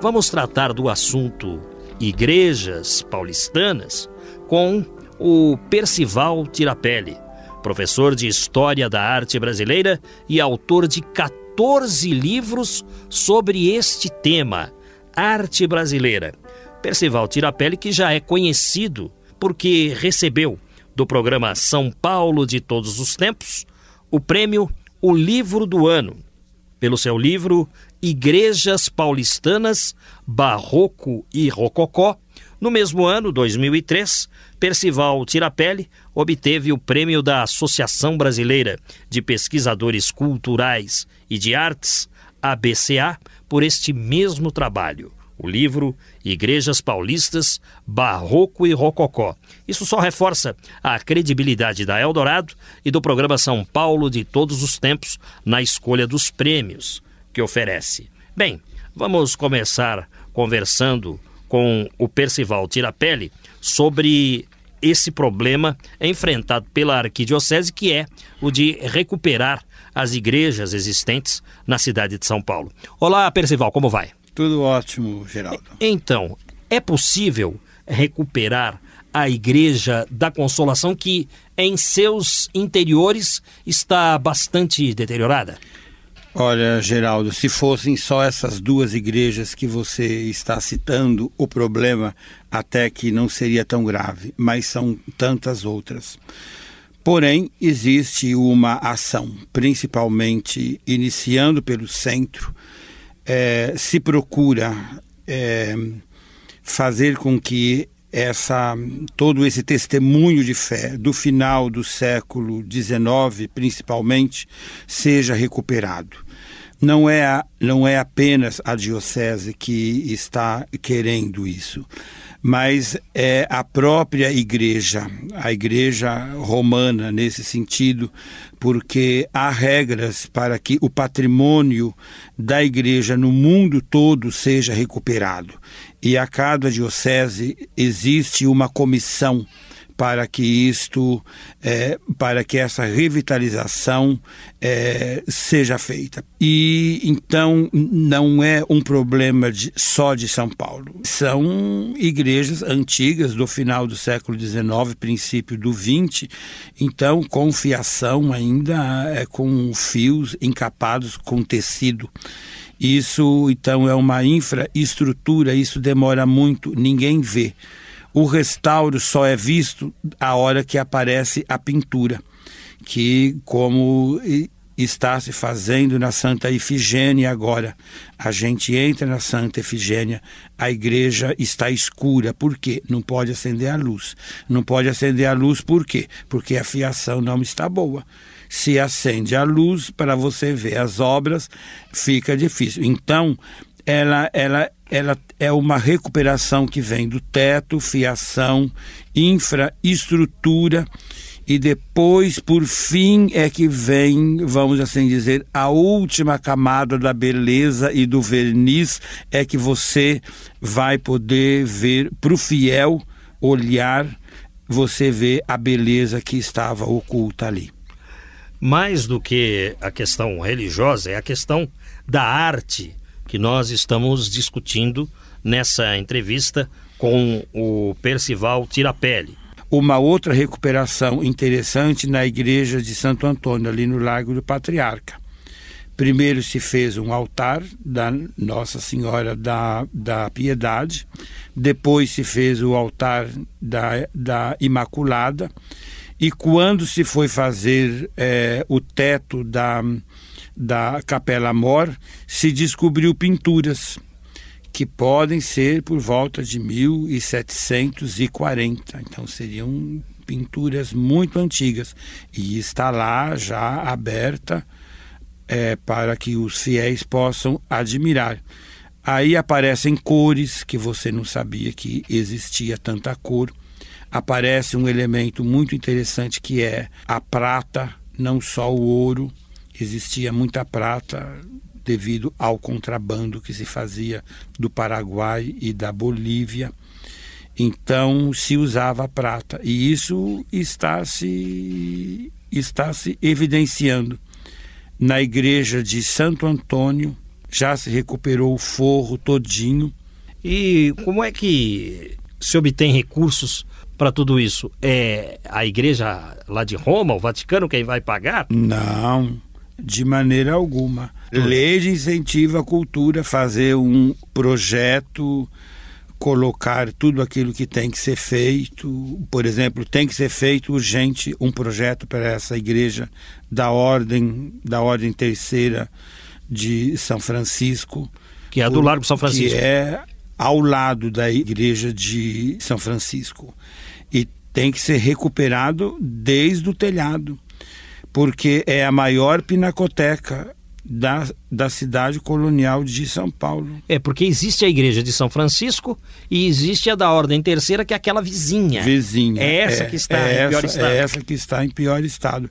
Vamos tratar do assunto igrejas paulistanas com o Percival Tirapelli, professor de História da Arte Brasileira e autor de 14 livros sobre este tema, arte brasileira. Percival Tirapelli, que já é conhecido porque recebeu do programa São Paulo de Todos os Tempos o prêmio O Livro do Ano, pelo seu livro Igrejas Paulistanas, Barroco e Rococó. No mesmo ano, 2003, Percival Tirapelli obteve o prêmio da Associação Brasileira de Pesquisadores Culturais e de Artes, ABCA, por este mesmo trabalho. O livro Igrejas Paulistas, Barroco e Rococó. Isso só reforça a credibilidade da Eldorado e do programa São Paulo de todos os tempos na escolha dos prêmios que oferece. Bem, vamos começar conversando com o Percival Tirapelli sobre esse problema enfrentado pela arquidiocese, que é o de recuperar as igrejas existentes na cidade de São Paulo. Olá, Percival, como vai? Tudo ótimo, Geraldo. Então, é possível recuperar a Igreja da Consolação que em seus interiores está bastante deteriorada? Olha, Geraldo, se fossem só essas duas igrejas que você está citando, o problema até que não seria tão grave, mas são tantas outras. Porém, existe uma ação, principalmente iniciando pelo centro, é, se procura é, fazer com que essa todo esse testemunho de fé do final do século XIX, principalmente, seja recuperado não é, a, não é apenas a diocese que está querendo isso, mas é a própria igreja, a igreja romana nesse sentido, porque há regras para que o patrimônio da igreja no mundo todo seja recuperado. E a cada diocese existe uma comissão para que isto, é, para que essa revitalização é, seja feita. E então não é um problema de, só de São Paulo. São igrejas antigas do final do século XIX, princípio do XX, então com fiação ainda é, com fios encapados com tecido. Isso então é uma infraestrutura, isso demora muito, ninguém vê. O restauro só é visto a hora que aparece a pintura, que como está se fazendo na Santa Ifigênia agora. A gente entra na Santa Ifigênia, a igreja está escura. Por quê? Não pode acender a luz. Não pode acender a luz por quê? Porque a fiação não está boa. Se acende a luz para você ver as obras, fica difícil. Então, ela, ela, ela é uma recuperação que vem do teto, fiação, infraestrutura e depois, por fim, é que vem, vamos assim dizer, a última camada da beleza e do verniz é que você vai poder ver para o fiel olhar, você vê a beleza que estava oculta ali. Mais do que a questão religiosa, é a questão da arte que nós estamos discutindo nessa entrevista com o Percival Tirapelli. Uma outra recuperação interessante na igreja de Santo Antônio, ali no Largo do Patriarca. Primeiro se fez um altar da Nossa Senhora da, da Piedade, depois se fez o altar da, da Imaculada, e quando se foi fazer é, o teto da, da Capela Mor, se descobriu pinturas que podem ser por volta de 1740. Então seriam pinturas muito antigas e está lá já aberta é, para que os fiéis possam admirar. Aí aparecem cores que você não sabia que existia tanta cor. Aparece um elemento muito interessante que é a prata, não só o ouro. Existia muita prata devido ao contrabando que se fazia do Paraguai e da Bolívia. Então se usava prata e isso está se está se evidenciando na igreja de Santo Antônio já se recuperou o forro todinho. E como é que se obtém recursos para tudo isso? É a igreja lá de Roma, o Vaticano, quem vai pagar? Não, de maneira alguma. Lei de incentivo à cultura, fazer um projeto, colocar tudo aquilo que tem que ser feito. Por exemplo, tem que ser feito urgente um projeto para essa igreja da ordem, da ordem terceira de São Francisco. Que é do Largo São Francisco. Que é ao lado da igreja de São Francisco. E tem que ser recuperado desde o telhado, porque é a maior pinacoteca da, da cidade colonial de São Paulo. É, porque existe a igreja de São Francisco e existe a da Ordem Terceira, que é aquela vizinha. Vizinha. É essa é, que está é em essa, pior estado. É essa que está em pior estado.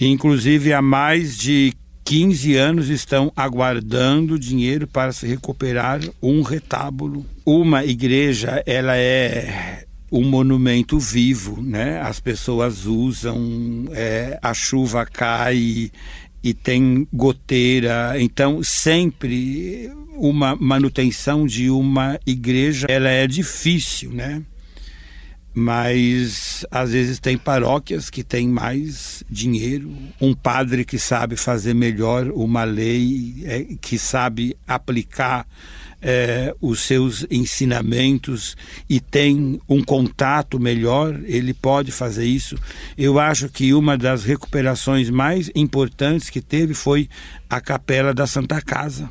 Inclusive, há mais de 15 anos estão aguardando dinheiro para se recuperar um retábulo. Uma igreja, ela é um monumento vivo, né? As pessoas usam, é, a chuva cai e tem goteira, então sempre uma manutenção de uma igreja, ela é difícil, né? mas às vezes tem paróquias que têm mais dinheiro, um padre que sabe fazer melhor uma lei, é, que sabe aplicar é, os seus ensinamentos e tem um contato melhor, ele pode fazer isso. Eu acho que uma das recuperações mais importantes que teve foi a Capela da Santa Casa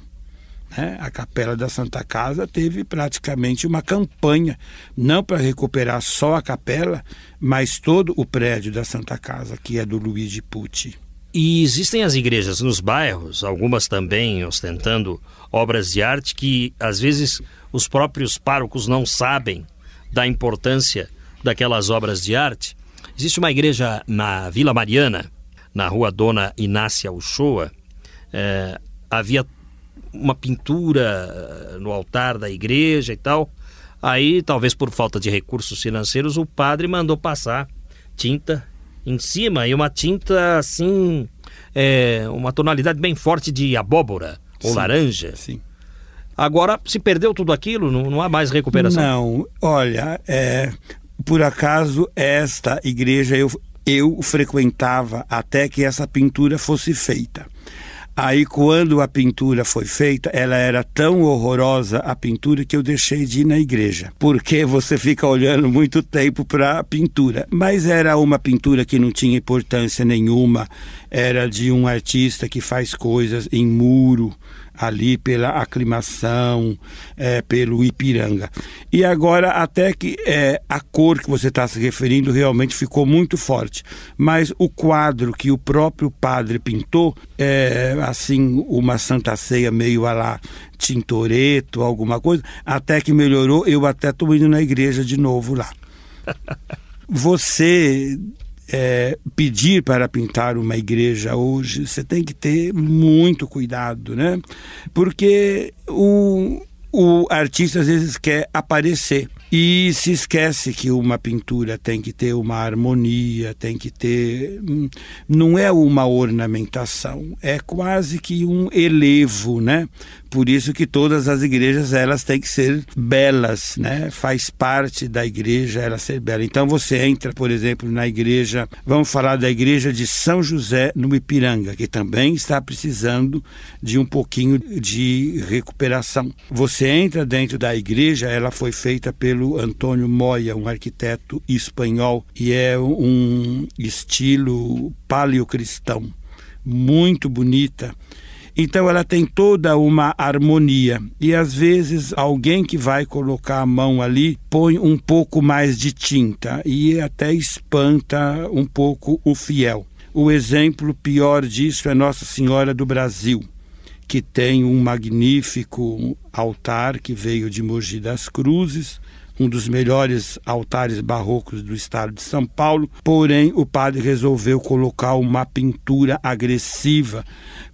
né? A Capela da Santa Casa teve praticamente uma campanha, não para recuperar só a capela, mas todo o prédio da Santa Casa, que é do Luigi Pucci. E existem as igrejas nos bairros, algumas também ostentando obras de arte que às vezes os próprios párocos não sabem da importância daquelas obras de arte. Existe uma igreja na Vila Mariana, na rua Dona Inácia Uchoa. É, havia uma pintura eh, no altar da igreja e tal. Aí, talvez por falta de recursos financeiros, o padre mandou passar tinta em cima e uma tinta assim, é, uma tonalidade bem forte de abóbora ou sim, laranja. Sim. Agora, se perdeu tudo aquilo, não, não há mais recuperação? Não, olha, é, por acaso esta igreja eu, eu frequentava até que essa pintura fosse feita. Aí, quando a pintura foi feita, ela era tão horrorosa, a pintura, que eu deixei de ir na igreja. Porque você fica olhando muito tempo para a pintura. Mas era uma pintura que não tinha importância nenhuma, era de um artista que faz coisas em muro ali pela aclimação, é, pelo Ipiranga. E agora, até que é, a cor que você está se referindo realmente ficou muito forte. Mas o quadro que o próprio padre pintou, é assim, uma Santa Ceia meio a lá Tintoretto, alguma coisa, até que melhorou, eu até estou indo na igreja de novo lá. Você é, pedir para pintar uma igreja hoje, você tem que ter muito cuidado, né? Porque o, o artista às vezes quer aparecer e se esquece que uma pintura tem que ter uma harmonia, tem que ter. Hum, não é uma ornamentação, é quase que um elevo, né? Por isso que todas as igrejas elas têm que ser belas, né? Faz parte da igreja ela ser bela. Então você entra, por exemplo, na igreja, vamos falar da igreja de São José no Ipiranga, que também está precisando de um pouquinho de recuperação. Você entra dentro da igreja, ela foi feita pelo Antônio Moya, um arquiteto espanhol, e é um estilo paleocristão, muito bonita Então ela tem toda uma harmonia. E às vezes alguém que vai colocar a mão ali põe um pouco mais de tinta e até espanta um pouco o fiel. O exemplo pior disso é Nossa Senhora do Brasil, que tem um magnífico altar que veio de Mogi das Cruzes, um dos melhores altares barrocos do estado de São Paulo, porém o padre resolveu colocar uma pintura agressiva,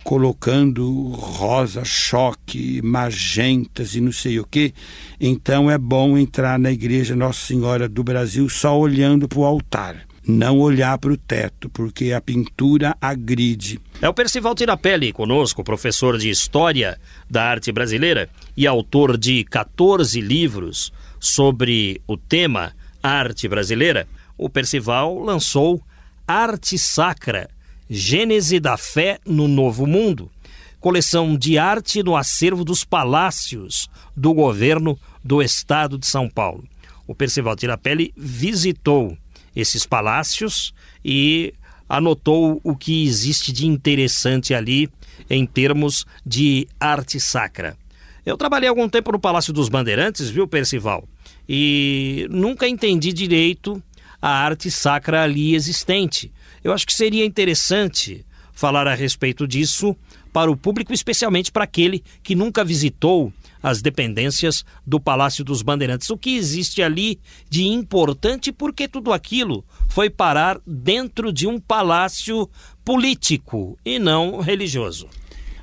colocando rosa, choque, magentas e não sei o que. Então é bom entrar na igreja Nossa Senhora do Brasil só olhando para o altar não olhar para o teto, porque a pintura agride. É o Percival Tirapelli conosco, professor de História da Arte Brasileira e autor de 14 livros sobre o tema arte brasileira. O Percival lançou Arte Sacra, Gênese da Fé no Novo Mundo, coleção de arte no acervo dos palácios do governo do estado de São Paulo. O Percival Tirapelli visitou esses palácios e anotou o que existe de interessante ali em termos de arte sacra. Eu trabalhei algum tempo no Palácio dos Bandeirantes, viu, Percival? E nunca entendi direito a arte sacra ali existente. Eu acho que seria interessante falar a respeito disso para o público, especialmente para aquele que nunca visitou as dependências do Palácio dos Bandeirantes. O que existe ali de importante porque tudo aquilo foi parar dentro de um palácio político e não religioso.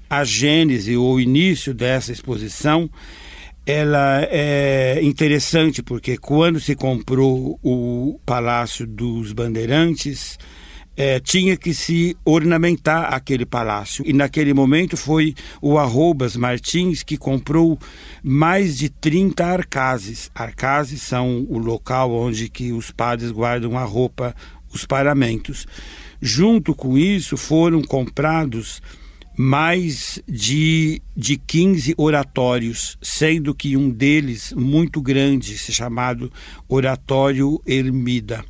A gênese ou o início dessa exposição ela é interessante porque quando se comprou o Palácio dos Bandeirantes, é, tinha que se ornamentar aquele palácio. E naquele momento foi o Arrobas Martins que comprou mais de 30 arcases. Arcases são o local onde que os padres guardam a roupa, os paramentos. Junto com isso foram comprados mais de, de 15 oratórios, sendo que um deles muito grande, chamado Oratório Ermida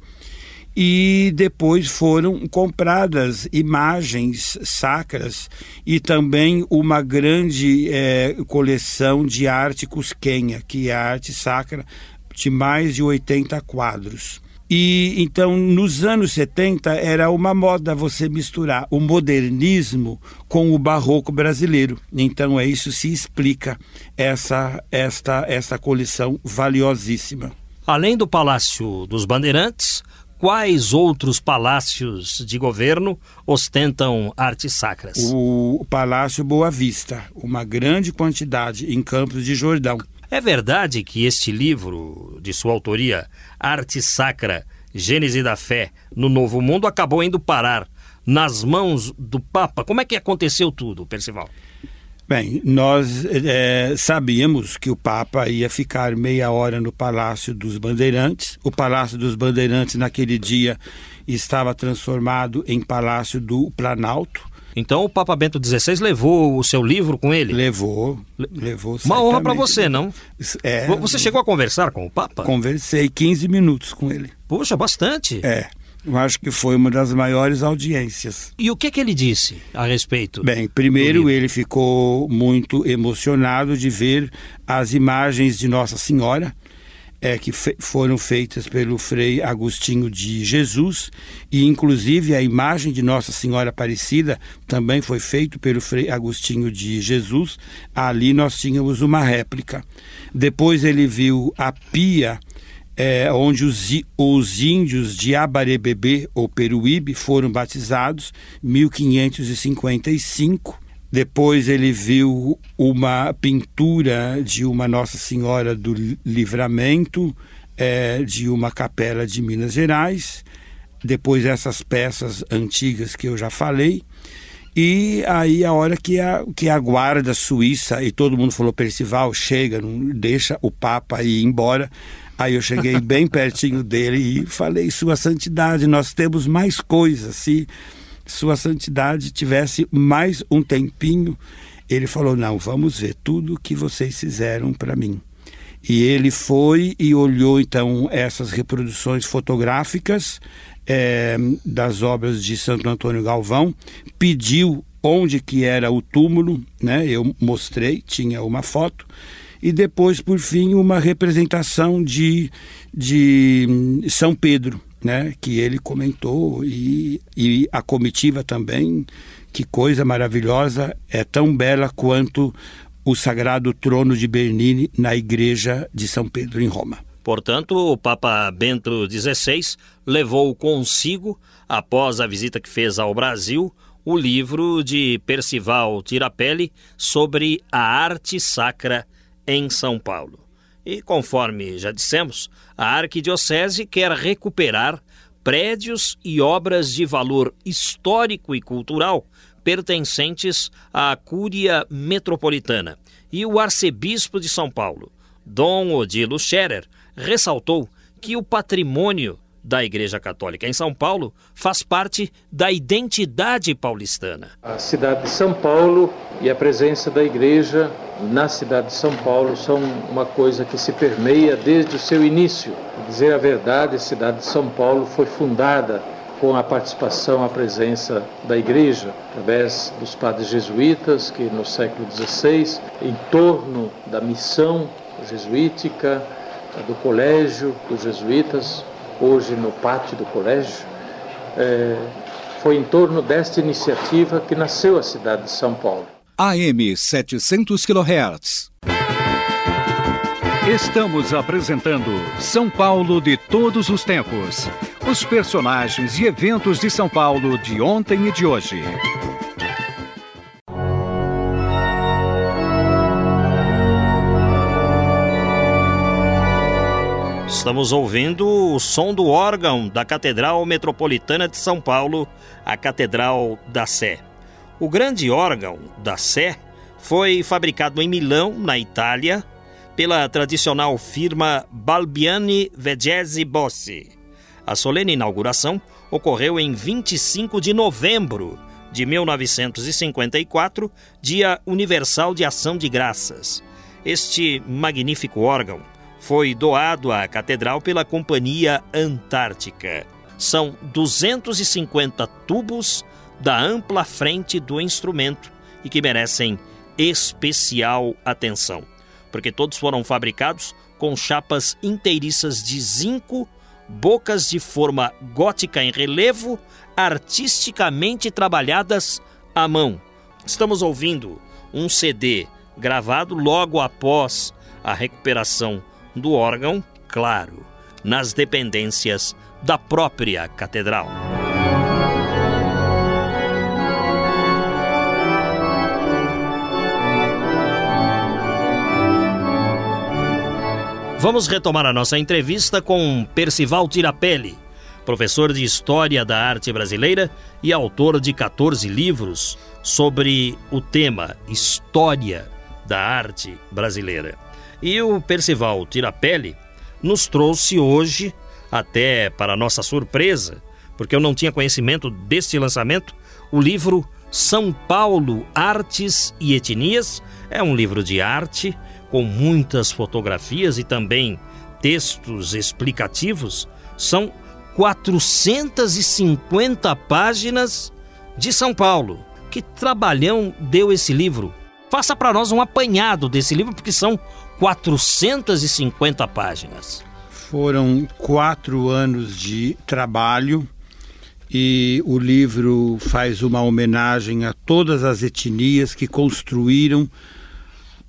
e depois foram compradas imagens sacras e também uma grande é, coleção de arte cusquenha, que é a arte sacra de mais de 80 quadros. E então, nos anos 70, era uma moda você misturar o modernismo com o barroco brasileiro. Então, é isso se explica essa esta esta coleção valiosíssima. Além do Palácio dos Bandeirantes, quais outros palácios de governo ostentam artes sacras? O Palácio Boa Vista, uma grande quantidade em Campos de Jordão. É verdade que este livro, de sua autoria, Arte Sacra, Gênese da Fé no Novo Mundo, acabou indo parar nas mãos do Papa? Como é que aconteceu tudo, Percival? Bem, nós é, sabíamos que o Papa ia ficar meia hora no Palácio dos Bandeirantes. O Palácio dos Bandeirantes, naquele dia, estava transformado em Palácio do Planalto. Então o Papa Bento XVI levou o seu livro com ele? Levou, levou. Uma honra para você, não? É. Você chegou a conversar com o Papa? Conversei 15 minutos com ele. Poxa, bastante. É. Eu acho que foi uma das maiores audiências. E o que, que ele disse a respeito? Bem, primeiro ele ficou muito emocionado de ver as imagens de Nossa Senhora, é, que fe foram feitas pelo Frei Agostinho de Jesus, e inclusive a imagem de Nossa Senhora Aparecida também foi feita pelo Frei Agostinho de Jesus. Ali nós tínhamos uma réplica. Depois ele viu a pia é, onde os, os índios de Abarebebê ou Peruíbe foram batizados, 1555. Depois ele viu uma pintura de uma Nossa Senhora do Livramento, é, de uma capela de Minas Gerais. Depois essas peças antigas que eu já falei. E aí a hora que a, que a guarda suíça, e todo mundo falou, Percival, chega, não deixa o Papa ir embora. Aí eu cheguei bem pertinho dele e falei: Sua Santidade, nós temos mais coisas. Se Sua Santidade tivesse mais um tempinho, ele falou: Não, vamos ver tudo que vocês fizeram para mim. E ele foi e olhou então essas reproduções fotográficas é, das obras de Santo Antônio Galvão, pediu onde que era o túmulo, né? Eu mostrei, tinha uma foto e depois, por fim, uma representação de, de São Pedro, né? Que ele comentou e, e a comitiva também. Que coisa maravilhosa, é tão bela quanto o Sagrado Trono de Bernini na Igreja de São Pedro, em Roma. Portanto, o Papa Bento XVI levou consigo, após a visita que fez ao Brasil, o livro de Percival Tirapelli sobre a arte sacra em São Paulo. E conforme já dissemos, a Arquidiocese quer recuperar prédios e obras de valor histórico e cultural pertencentes à Cúria Metropolitana. E o arcebispo de São Paulo, Dom Odilo Scherer, ressaltou que o patrimônio da Igreja Católica em São Paulo faz parte da identidade paulistana. A cidade de São Paulo e a presença da Igreja na cidade de São Paulo são uma coisa que se permeia desde o seu início. dizer a verdade, a cidade de São Paulo foi fundada com a participação, a presença da Igreja, através dos padres jesuítas, que no século XVI, em torno da missão jesuítica, do colégio dos jesuítas, hoje no pátio do colégio, é, foi em torno desta iniciativa que nasceu a cidade de São Paulo. AM 700 kHz. Estamos apresentando São Paulo de todos os tempos. Os personagens e eventos de São Paulo de ontem e de hoje. Estamos ouvindo o som do órgão da Catedral Metropolitana de São Paulo, a Catedral da Sé. O grande órgão da Sé foi fabricado em Milão, na Itália, pela tradicional firma Balbiani Vegesi Bossi. A solene inauguração ocorreu em 25 de novembro de 1954, Dia Universal de Ação de Graças. Este magnífico órgão foi doado à catedral pela Companhia Antártica. São 250 tubos da ampla frente do instrumento e que merecem especial atenção, porque todos foram fabricados com chapas inteiriças de zinco, bocas de forma gótica em relevo, artisticamente trabalhadas à mão. Estamos ouvindo um CD gravado logo após a recuperação do órgão, claro, nas dependências da própria catedral. Vamos retomar a nossa entrevista com Percival Tirapelli, professor de História da Arte Brasileira e autor de 14 livros sobre o tema História da Arte Brasileira. E o Percival Tirapelli nos trouxe hoje, até para nossa surpresa, porque eu não tinha conhecimento deste lançamento, o livro São Paulo Artes e Etnias. É um livro de arte com muitas fotografias e também textos explicativos. São 450 páginas de São Paulo. Que trabalhão deu esse livro? Faça para nós um apanhado desse livro, porque são 450 páginas. Foram quatro anos de trabalho e o livro faz uma homenagem a todas as etnias que construíram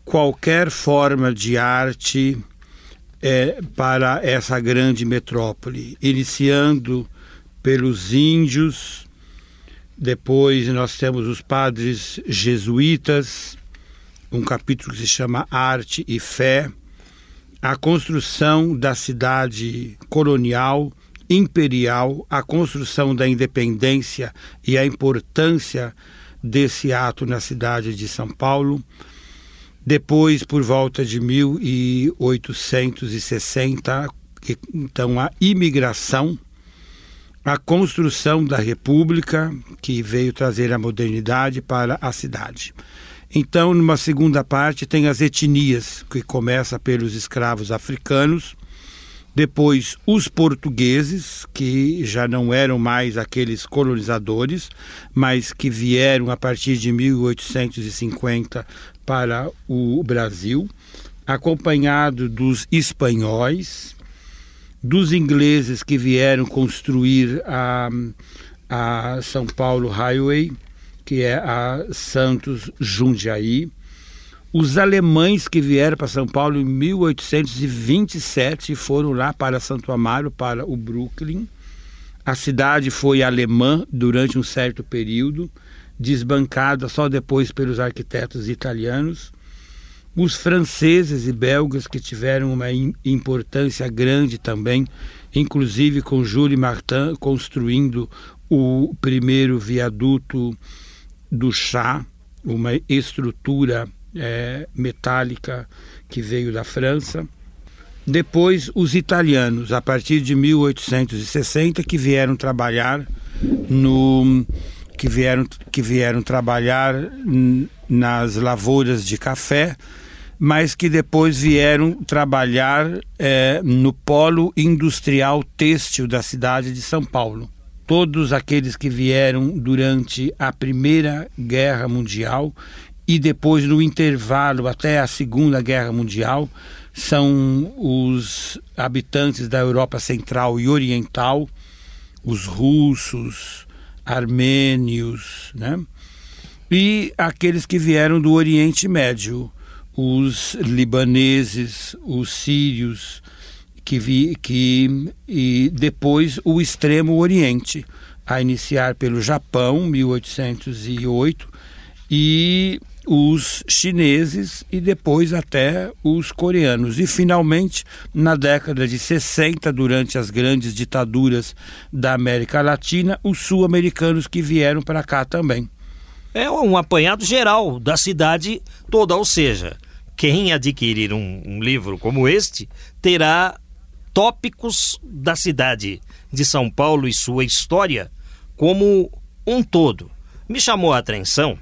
qualquer forma de arte é, para essa grande metrópole, iniciando pelos índios, depois nós temos os padres jesuítas, um capítulo que se chama Arte e Fé, a construção da cidade colonial, imperial, a construção da independência e a importância desse ato na cidade de São Paulo. Depois, por volta de 1860, então a imigração, a construção da República, que veio trazer a modernidade para a cidade. Então, numa segunda parte, tem as etnias, que começa pelos escravos africanos, Depois, os portugueses, que já não eram mais aqueles colonizadores, mas que vieram a partir de 1850 para o Brasil, acompanhado dos espanhóis, dos ingleses que vieram construir a, a São Paulo Highway, que é a Santos Jundiaí, os alemães que vieram para São Paulo em 1827 foram lá para Santo Amaro, para o Brooklyn. A cidade foi alemã durante um certo período, desbancada só depois pelos arquitetos italianos. Os franceses e belgas que tiveram uma importância grande também, inclusive com Jules Martin construindo o primeiro viaduto do chá, uma estrutura é, metálica que veio da França. Depois, os italianos, a partir de 1860, que vieram trabalhar no que vieram, que vieram trabalhar nas lavouras de café, mas que depois vieram trabalhar é, no polo industrial têxtil da cidade de São Paulo. Todos aqueles que vieram durante a Primeira Guerra Mundial e depois no intervalo até a Segunda Guerra Mundial são os habitantes da Europa Central e Oriental, os russos, armênios, né? E aqueles que vieram do Oriente Médio, os libaneses, os sírios, que vi que e depois o extremo Oriente, a iniciar pelo Japão, 1808, e os chineses e depois até os coreanos. E finalmente, na década de 60, durante as grandes ditaduras da América Latina, os sul-americanos que vieram para cá também. É um apanhado geral da cidade toda, ou seja, quem adquirir um, um livro como este terá tópicos da cidade de São Paulo e sua história como um todo. Me chamou a atenção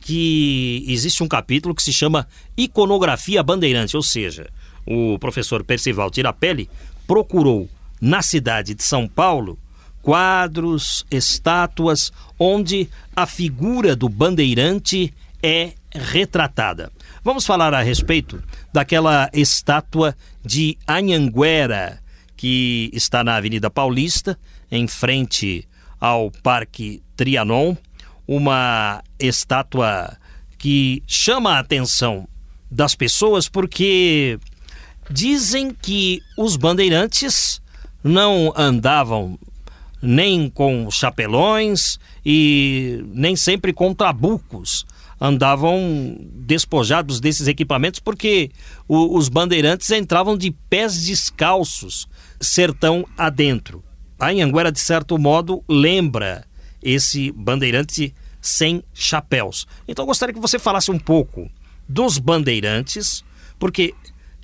que existe um capítulo que se chama Iconografia Bandeirante, ou seja, o professor Percival Tirapelli procurou na cidade de São Paulo quadros, estátuas onde a figura do bandeirante é retratada. Vamos falar a respeito daquela estátua de Anhanguera que está na Avenida Paulista, em frente ao Parque Trianon, uma estátua que chama a atenção das pessoas porque dizem que os bandeirantes não andavam nem com chapelões e nem sempre com trabucos. Andavam despojados desses equipamentos porque o, os bandeirantes entravam de pés descalços, sertão adentro. A Anhanguera, de certo modo, lembra esse bandeirante sem chapéus. Então eu gostaria que você falasse um pouco dos bandeirantes, porque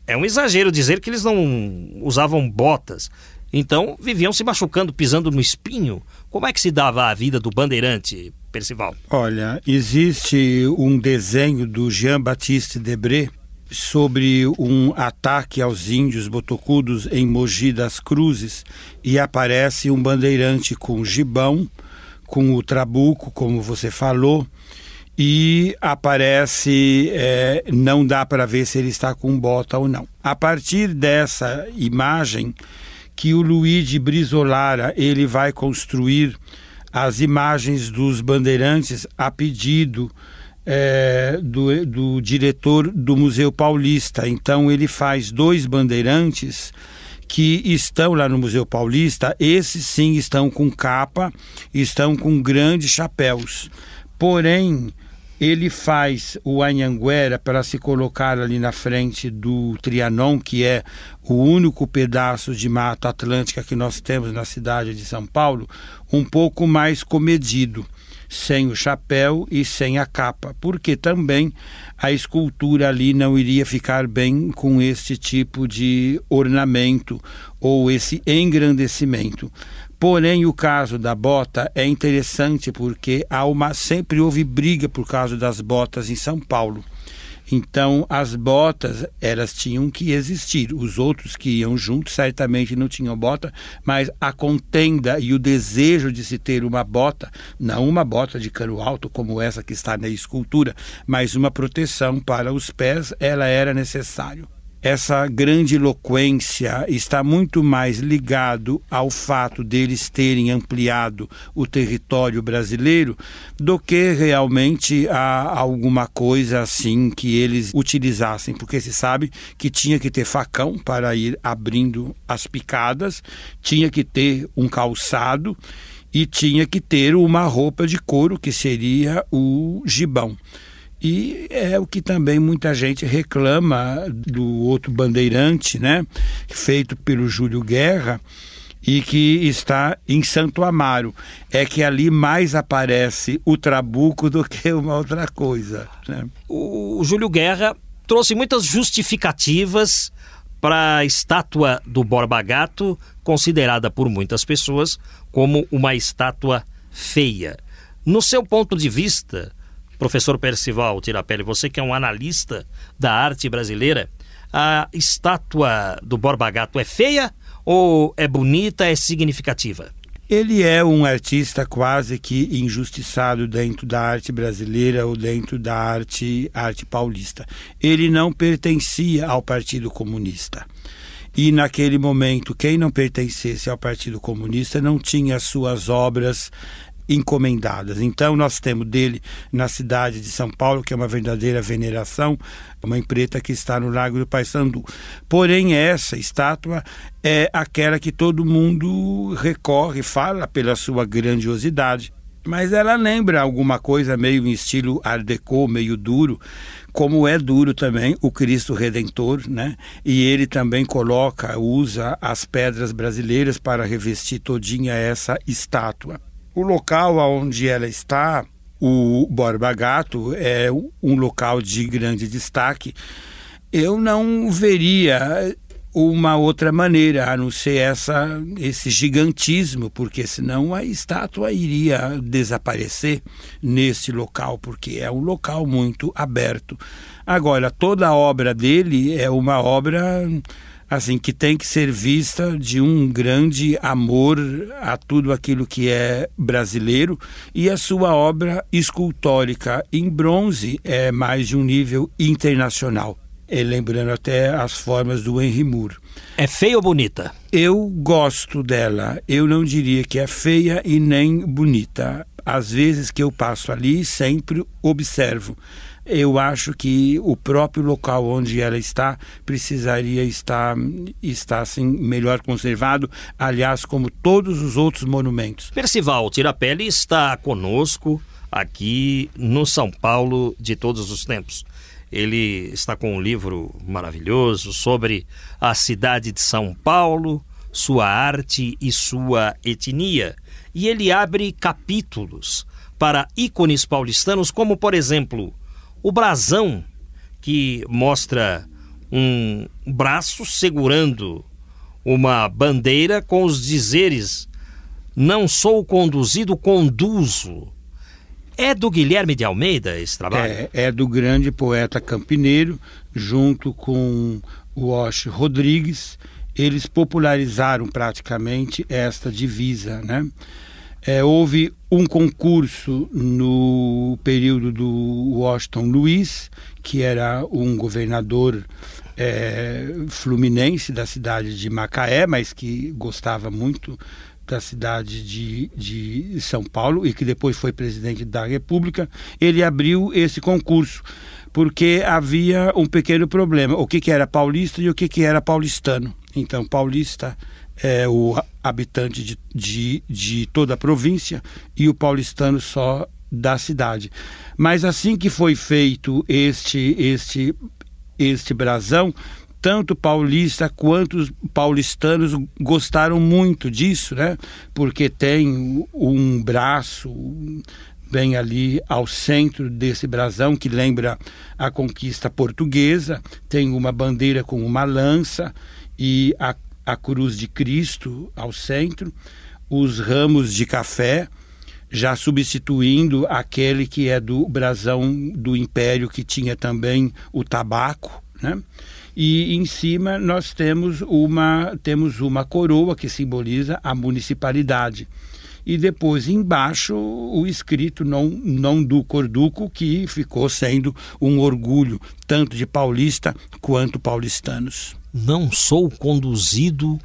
é um exagero dizer que eles não usavam botas. Então viviam se machucando, pisando no espinho. Como é que se dava a vida do bandeirante, Percival? Olha, existe um desenho do Jean-Baptiste Debré sobre um ataque aos índios botocudos em Mogi das Cruzes e aparece um bandeirante com gibão, com o trabuco, como você falou, e aparece, é, não dá para ver se ele está com bota ou não. A partir dessa imagem que o Luigi Brizolara ele vai construir as imagens dos bandeirantes a pedido é, do, do diretor do Museu Paulista. Então ele faz dois bandeirantes que estão lá no Museu Paulista, esses sim estão com capa, estão com grandes chapéus. Porém, ele faz o Anhanguera para se colocar ali na frente do Trianon, que é o único pedaço de mata atlântica que nós temos na cidade de São Paulo, um pouco mais comedido sem o chapéu e sem a capa, porque também a escultura ali não iria ficar bem com este tipo de ornamento ou esse engrandecimento. Porém, o caso da bota é interessante porque há uma, sempre houve briga por causa das botas em São Paulo. Então, as botas, elas tinham que existir. Os outros que iam juntos certamente não tinham bota, mas a contenda e o desejo de se ter uma bota, não uma bota de cano alto como essa que está na escultura, mas uma proteção para os pés, ela era necessário essa grande eloquência está muito mais ligado ao fato deles terem ampliado o território brasileiro do que realmente a alguma coisa assim que eles utilizassem, porque se sabe que tinha que ter facão para ir abrindo as picadas, tinha que ter um calçado e tinha que ter uma roupa de couro que seria o gibão. E é o que também muita gente reclama do outro bandeirante, né? Feito pelo Júlio Guerra e que está em Santo Amaro. É que ali mais aparece o trabuco do que uma outra coisa. Né? O Júlio Guerra trouxe muitas justificativas para a estátua do Borba Gato, considerada por muitas pessoas como uma estátua feia. No seu ponto de vista, Professor Percival Tirapelli, você que é um analista da arte brasileira, a estátua do Borba Gato é feia ou é bonita, é significativa? Ele é um artista quase que injustiçado dentro da arte brasileira ou dentro da arte, arte paulista. Ele não pertencia ao Partido Comunista. E naquele momento, quem não pertencesse ao Partido Comunista não tinha suas obras encomendadas. Então nós temos dele na cidade de São Paulo, que é uma verdadeira veneração, uma empreta que está no Lago do Paissandu. Porém essa estátua é aquela que todo mundo recorre, fala pela sua grandiosidade. Mas ela lembra alguma coisa meio em estilo Art Deco, meio duro, como é duro também o Cristo Redentor, né? E ele também coloca, usa as pedras brasileiras para revestir todinha essa estátua. O local onde ela está, o Borba Gato, é um local de grande destaque. Eu não veria uma outra maneira a não ser essa esse gigantismo, porque senão a estátua iria desaparecer nesse local, porque é um local muito aberto. Agora, toda a obra dele é uma obra assim que tem que ser vista de um grande amor a tudo aquilo que é brasileiro e a sua obra escultórica em bronze é mais de um nível internacional. E lembrando até as formas do Henry Moore. É feia ou bonita? Eu gosto dela. Eu não diria que é feia e nem bonita. Às vezes que eu passo ali, sempre observo eu acho que o próprio local onde ela está precisaria estar, estar assim, melhor conservado, aliás, como todos os outros monumentos. Percival Tirapelli está conosco aqui no São Paulo de todos os tempos. Ele está com um livro maravilhoso sobre a cidade de São Paulo, sua arte e sua etnia. E ele abre capítulos para ícones paulistanos, como, por exemplo, o brasão, que mostra um braço segurando uma bandeira com os dizeres: Não sou conduzido, conduzo. É do Guilherme de Almeida esse trabalho? É, é do grande poeta campineiro, junto com o Osh Rodrigues. Eles popularizaram praticamente esta divisa, né? É, houve um concurso no período do Washington Luiz, que era um governador é, fluminense da cidade de Macaé, mas que gostava muito da cidade de, de São Paulo e que depois foi presidente da República. Ele abriu esse concurso porque havia um pequeno problema: o que, que era paulista e o que, que era paulistano. Então, paulista é o habitante de, de, de toda a província e o paulistano só da cidade. Mas assim que foi feito este, este, este brasão, tanto paulista quanto os paulistanos gostaram muito disso, né? Porque tem um braço bem ali ao centro desse brasão que lembra a conquista portuguesa, tem uma bandeira com uma lança e a a cruz de Cristo ao centro, os ramos de café, já substituindo aquele que é do brasão do Império, que tinha também o tabaco, né? E em cima nós temos uma, temos uma coroa que simboliza a municipalidade. E depois embaixo o escrito não, não do Corduco, que ficou sendo um orgulho tanto de paulista quanto paulistanos. Não sou conduzido,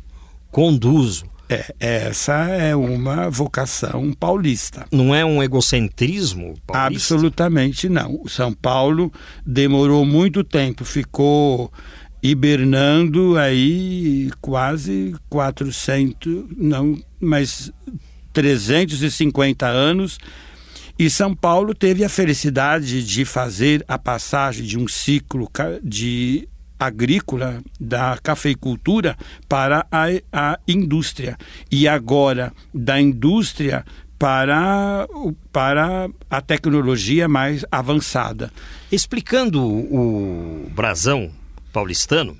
conduzo. É, essa é uma vocação paulista. Não é um egocentrismo paulista? Absolutamente não. O São Paulo demorou muito tempo, ficou hibernando aí quase 400, não, mas 350 anos. E São Paulo teve a felicidade de fazer a passagem de um ciclo de agrícola, da cafeicultura, para a, a indústria. E agora, da indústria para, para a tecnologia mais avançada. Explicando o brasão paulistano,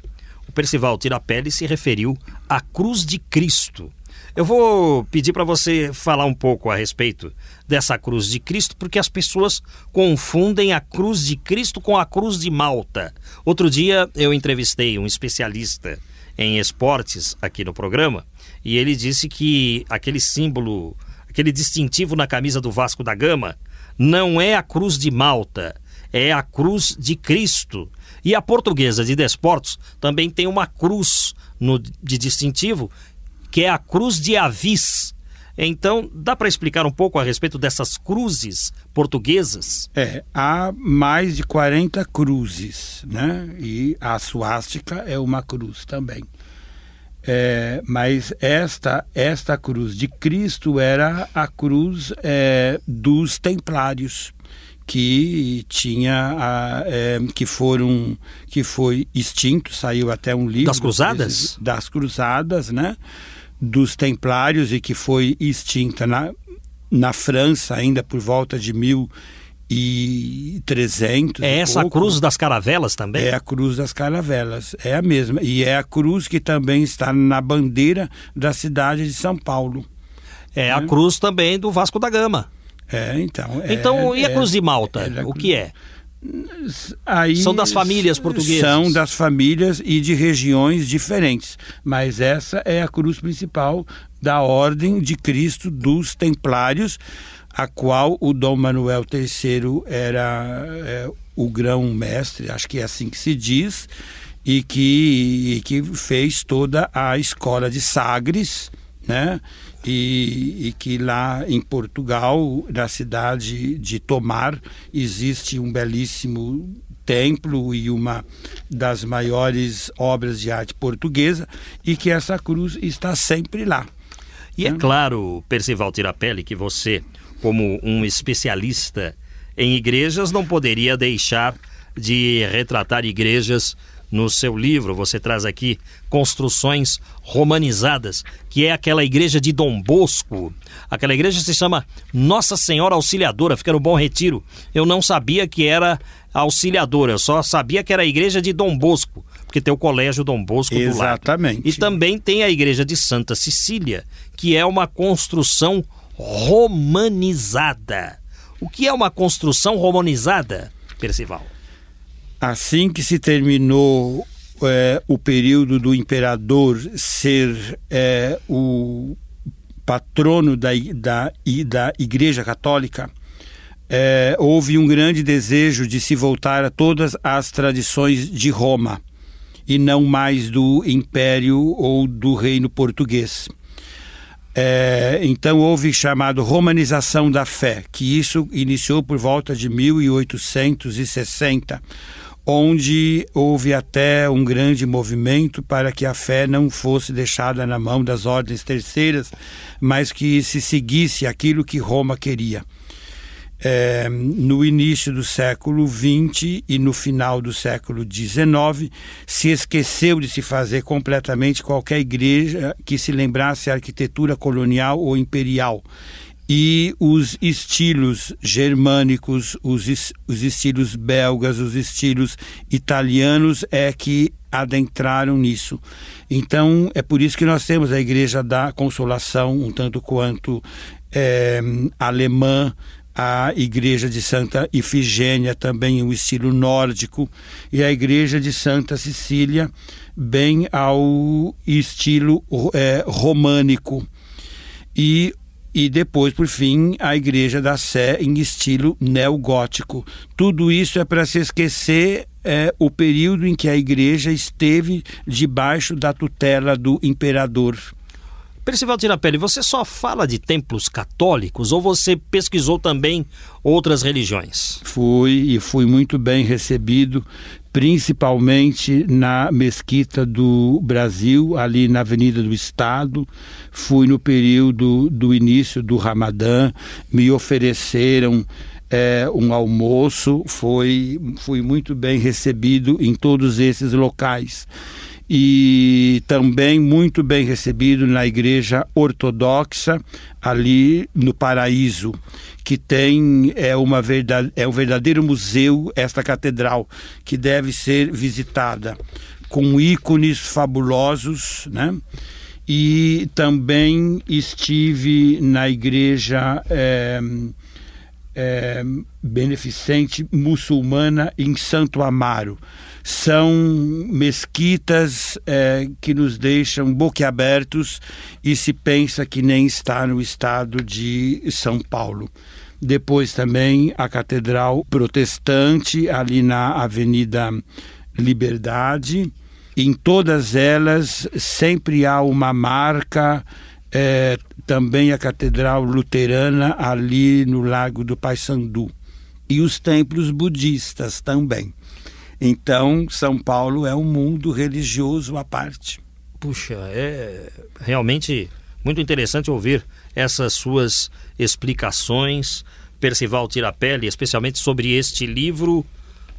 o Percival Tirapelli se referiu à Cruz de Cristo. Eu vou pedir para você falar um pouco a respeito dessa cruz de Cristo, porque as pessoas confundem a cruz de Cristo com a cruz de Malta. Outro dia eu entrevistei um especialista em esportes aqui no programa e ele disse que aquele símbolo, aquele distintivo na camisa do Vasco da Gama não é a cruz de Malta, é a cruz de Cristo. E a portuguesa de Desportos também tem uma cruz no, de distintivo, que é a cruz de Avis então, dá para explicar um pouco a respeito dessas cruzes portuguesas? É, há mais de 40 cruzes, né? E a suástica é uma cruz também. É, mas esta esta cruz de Cristo era a cruz é, dos templários que tinha a, é, que foram que foi extinto saiu até um livro das cruzadas das cruzadas né dos Templários e que foi extinta na, na França ainda por volta de 1300. É essa pouco. a cruz das caravelas também? É a cruz das caravelas, é a mesma. E é a cruz que também está na bandeira da cidade de São Paulo. É né? a cruz também do Vasco da Gama. É, então. Então, é, e a cruz de Malta? É, o que é? Aí são das famílias portuguesas. São das famílias e de regiões diferentes. Mas essa é a cruz principal da Ordem de Cristo dos Templários, a qual o Dom Manuel III era é, o grão-mestre, acho que é assim que se diz, e que, e que fez toda a escola de Sagres, né? E, e, que lá em Portugal, na cidade de Tomar, existe um belíssimo templo e uma das maiores obras de arte portuguesa e que essa cruz está sempre lá. E é claro, Percival Tirapelli, que você, como um especialista em igrejas, não poderia deixar de retratar igrejas no seu livro, você traz aqui construções romanizadas, que é aquela igreja de Dom Bosco. Aquela igreja se chama Nossa Senhora Auxiliadora, fica no Bom Retiro. Eu não sabia que era auxiliadora, eu só sabia que era a igreja de Dom Bosco, porque tem o colégio Dom Bosco Exatamente. do lado. Exatamente. E também tem a igreja de Santa Cecília, que é uma construção romanizada. O que é uma construção romanizada, Percival? Assim que se terminou é, o período do imperador ser é, o patrono da, da, da Igreja Católica, é, houve um grande desejo de se voltar a todas as tradições de Roma e não mais do Império ou do Reino Português. É, então houve chamado romanização da fé, que isso iniciou por volta de 1860 onde houve até um grande movimento para que a fé não fosse deixada na mão das ordens terceiras, mas que se seguisse aquilo que Roma queria. É, no início do século XX e no final do século XIX, se esqueceu de se fazer completamente qualquer igreja que se lembrasse a arquitetura colonial ou imperial e os estilos germânicos, os, os estilos belgas, os estilos italianos é que adentraram nisso. Então, é por isso que nós temos a Igreja da Consolação, um tanto quanto é, alemã, a igreja de Santa Ifigênia, também o estilo nórdico, e a igreja de Santa Cecília, bem ao estilo é, românico. E, e depois, por fim, a igreja da Sé em estilo neogótico. Tudo isso é para se esquecer é, o período em que a igreja esteve debaixo da tutela do imperador. Percival Tirapelli, você só fala de templos católicos ou você pesquisou também outras religiões? Fui e fui muito bem recebido, principalmente na Mesquita do Brasil, ali na Avenida do Estado. Fui no período do início do Ramadã, me ofereceram é, um almoço, foi, fui muito bem recebido em todos esses locais e também muito bem recebido na igreja ortodoxa ali no Paraíso, que tem é uma verdade, é um verdadeiro museu esta catedral que deve ser visitada com ícones fabulosos, né? E também estive na igreja é, é, beneficente muçulmana em Santo Amaro são mesquitas é, que nos deixam boquiabertos e se pensa que nem está no estado de São Paulo. Depois também a Catedral Protestante, ali na Avenida Liberdade. Em todas elas sempre há uma marca, é, também a Catedral Luterana, ali no Lago do Paissandu. E os templos budistas também. Então, São Paulo é um mundo religioso à parte. Puxa, é realmente muito interessante ouvir essas suas explicações, Percival Tirapelli, especialmente sobre este livro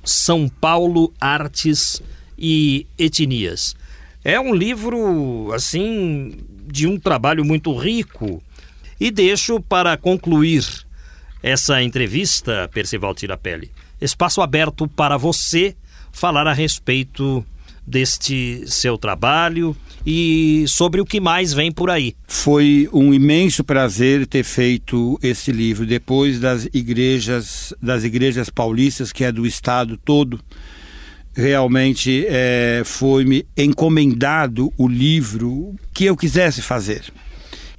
São Paulo, Artes e Etnias. É um livro, assim, de um trabalho muito rico. E deixo para concluir essa entrevista, Percival Tirapelli, espaço aberto para você falar a respeito deste seu trabalho e sobre o que mais vem por aí. Foi um imenso prazer ter feito esse livro depois das igrejas das igrejas paulistas que é do estado todo. Realmente é, foi-me encomendado o livro que eu quisesse fazer.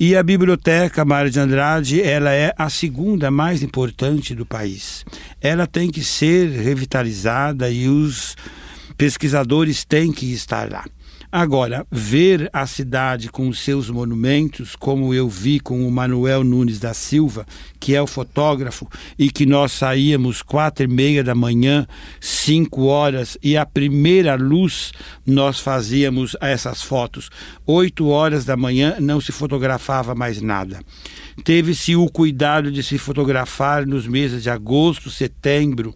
E a Biblioteca Mário de Andrade, ela é a segunda mais importante do país. Ela tem que ser revitalizada e os pesquisadores têm que estar lá. Agora, ver a cidade com os seus monumentos, como eu vi com o Manuel Nunes da Silva, que é o fotógrafo, e que nós saíamos quatro e meia da manhã, cinco horas, e a primeira luz nós fazíamos essas fotos. Oito horas da manhã não se fotografava mais nada. Teve-se o cuidado de se fotografar nos meses de agosto, setembro,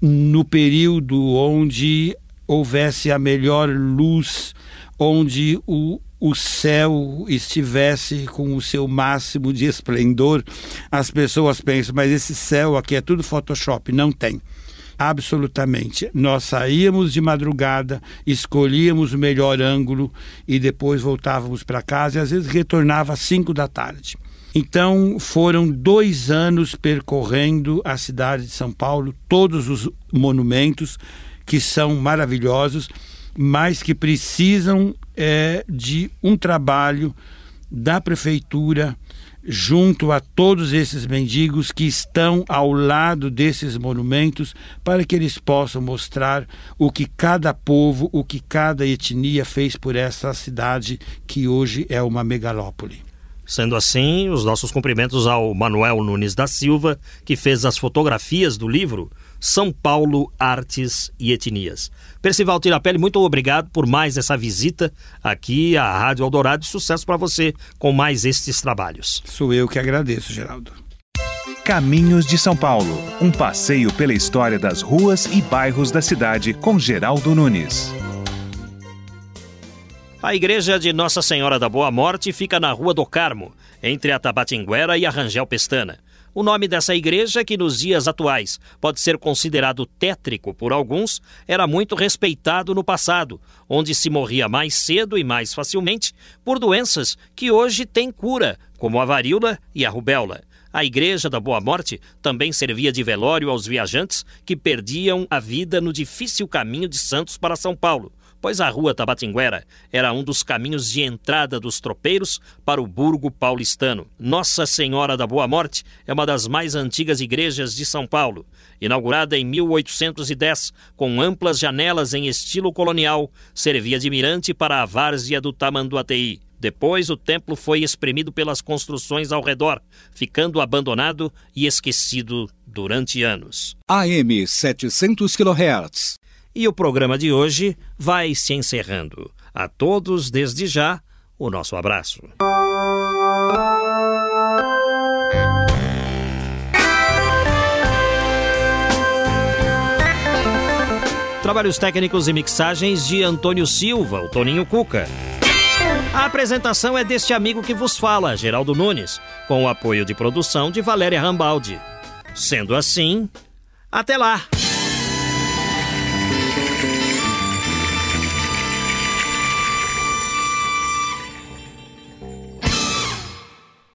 no período onde houvesse a melhor luz, onde o, o céu estivesse com o seu máximo de esplendor, as pessoas pensam, mas esse céu aqui é tudo Photoshop. Não tem. Absolutamente. Nós saíamos de madrugada, escolhíamos o melhor ângulo e depois voltávamos para casa e às vezes retornava às cinco da tarde. Então foram dois anos percorrendo a cidade de São Paulo, todos os monumentos que são maravilhosos, mas que precisam é, de um trabalho da prefeitura junto a todos esses mendigos que estão ao lado desses monumentos para que eles possam mostrar o que cada povo, o que cada etnia fez por essa cidade que hoje é uma megalópole. Sendo assim, os nossos cumprimentos ao Manuel Nunes da Silva, que fez as fotografias do livro são Paulo, Artes e Etnias. Percival Tirapelli, muito obrigado por mais essa visita aqui à Rádio Eldorado. Sucesso para você com mais estes trabalhos. Sou eu que agradeço, Geraldo. Caminhos de São Paulo, um passeio pela história das ruas e bairros da cidade com Geraldo Nunes. A igreja de Nossa Senhora da Boa Morte fica na Rua do Carmo, entre a Tabatinguera e a Rangel Pestana. O nome dessa igreja, que nos dias atuais pode ser considerado tétrico por alguns, era muito respeitado no passado, onde se morria mais cedo e mais facilmente por doenças que hoje têm cura, como a varíola e a rubéola. A Igreja da Boa Morte também servia de velório aos viajantes que perdiam a vida no difícil caminho de Santos para São Paulo, pois a rua Tabatinguera era um dos caminhos de entrada dos tropeiros para o burgo paulistano. Nossa Senhora da Boa Morte é uma das mais antigas igrejas de São Paulo. Inaugurada em 1810, com amplas janelas em estilo colonial, servia de mirante para a várzea do Tamanduateí. Depois, o templo foi espremido pelas construções ao redor, ficando abandonado e esquecido durante anos. AM 700 kHz. E o programa de hoje vai se encerrando. A todos, desde já, o nosso abraço. Trabalhos técnicos e mixagens de Antônio Silva, o Toninho Cuca. A apresentação é deste amigo que vos fala, Geraldo Nunes, com o apoio de produção de Valéria Rambaldi. Sendo assim, até lá!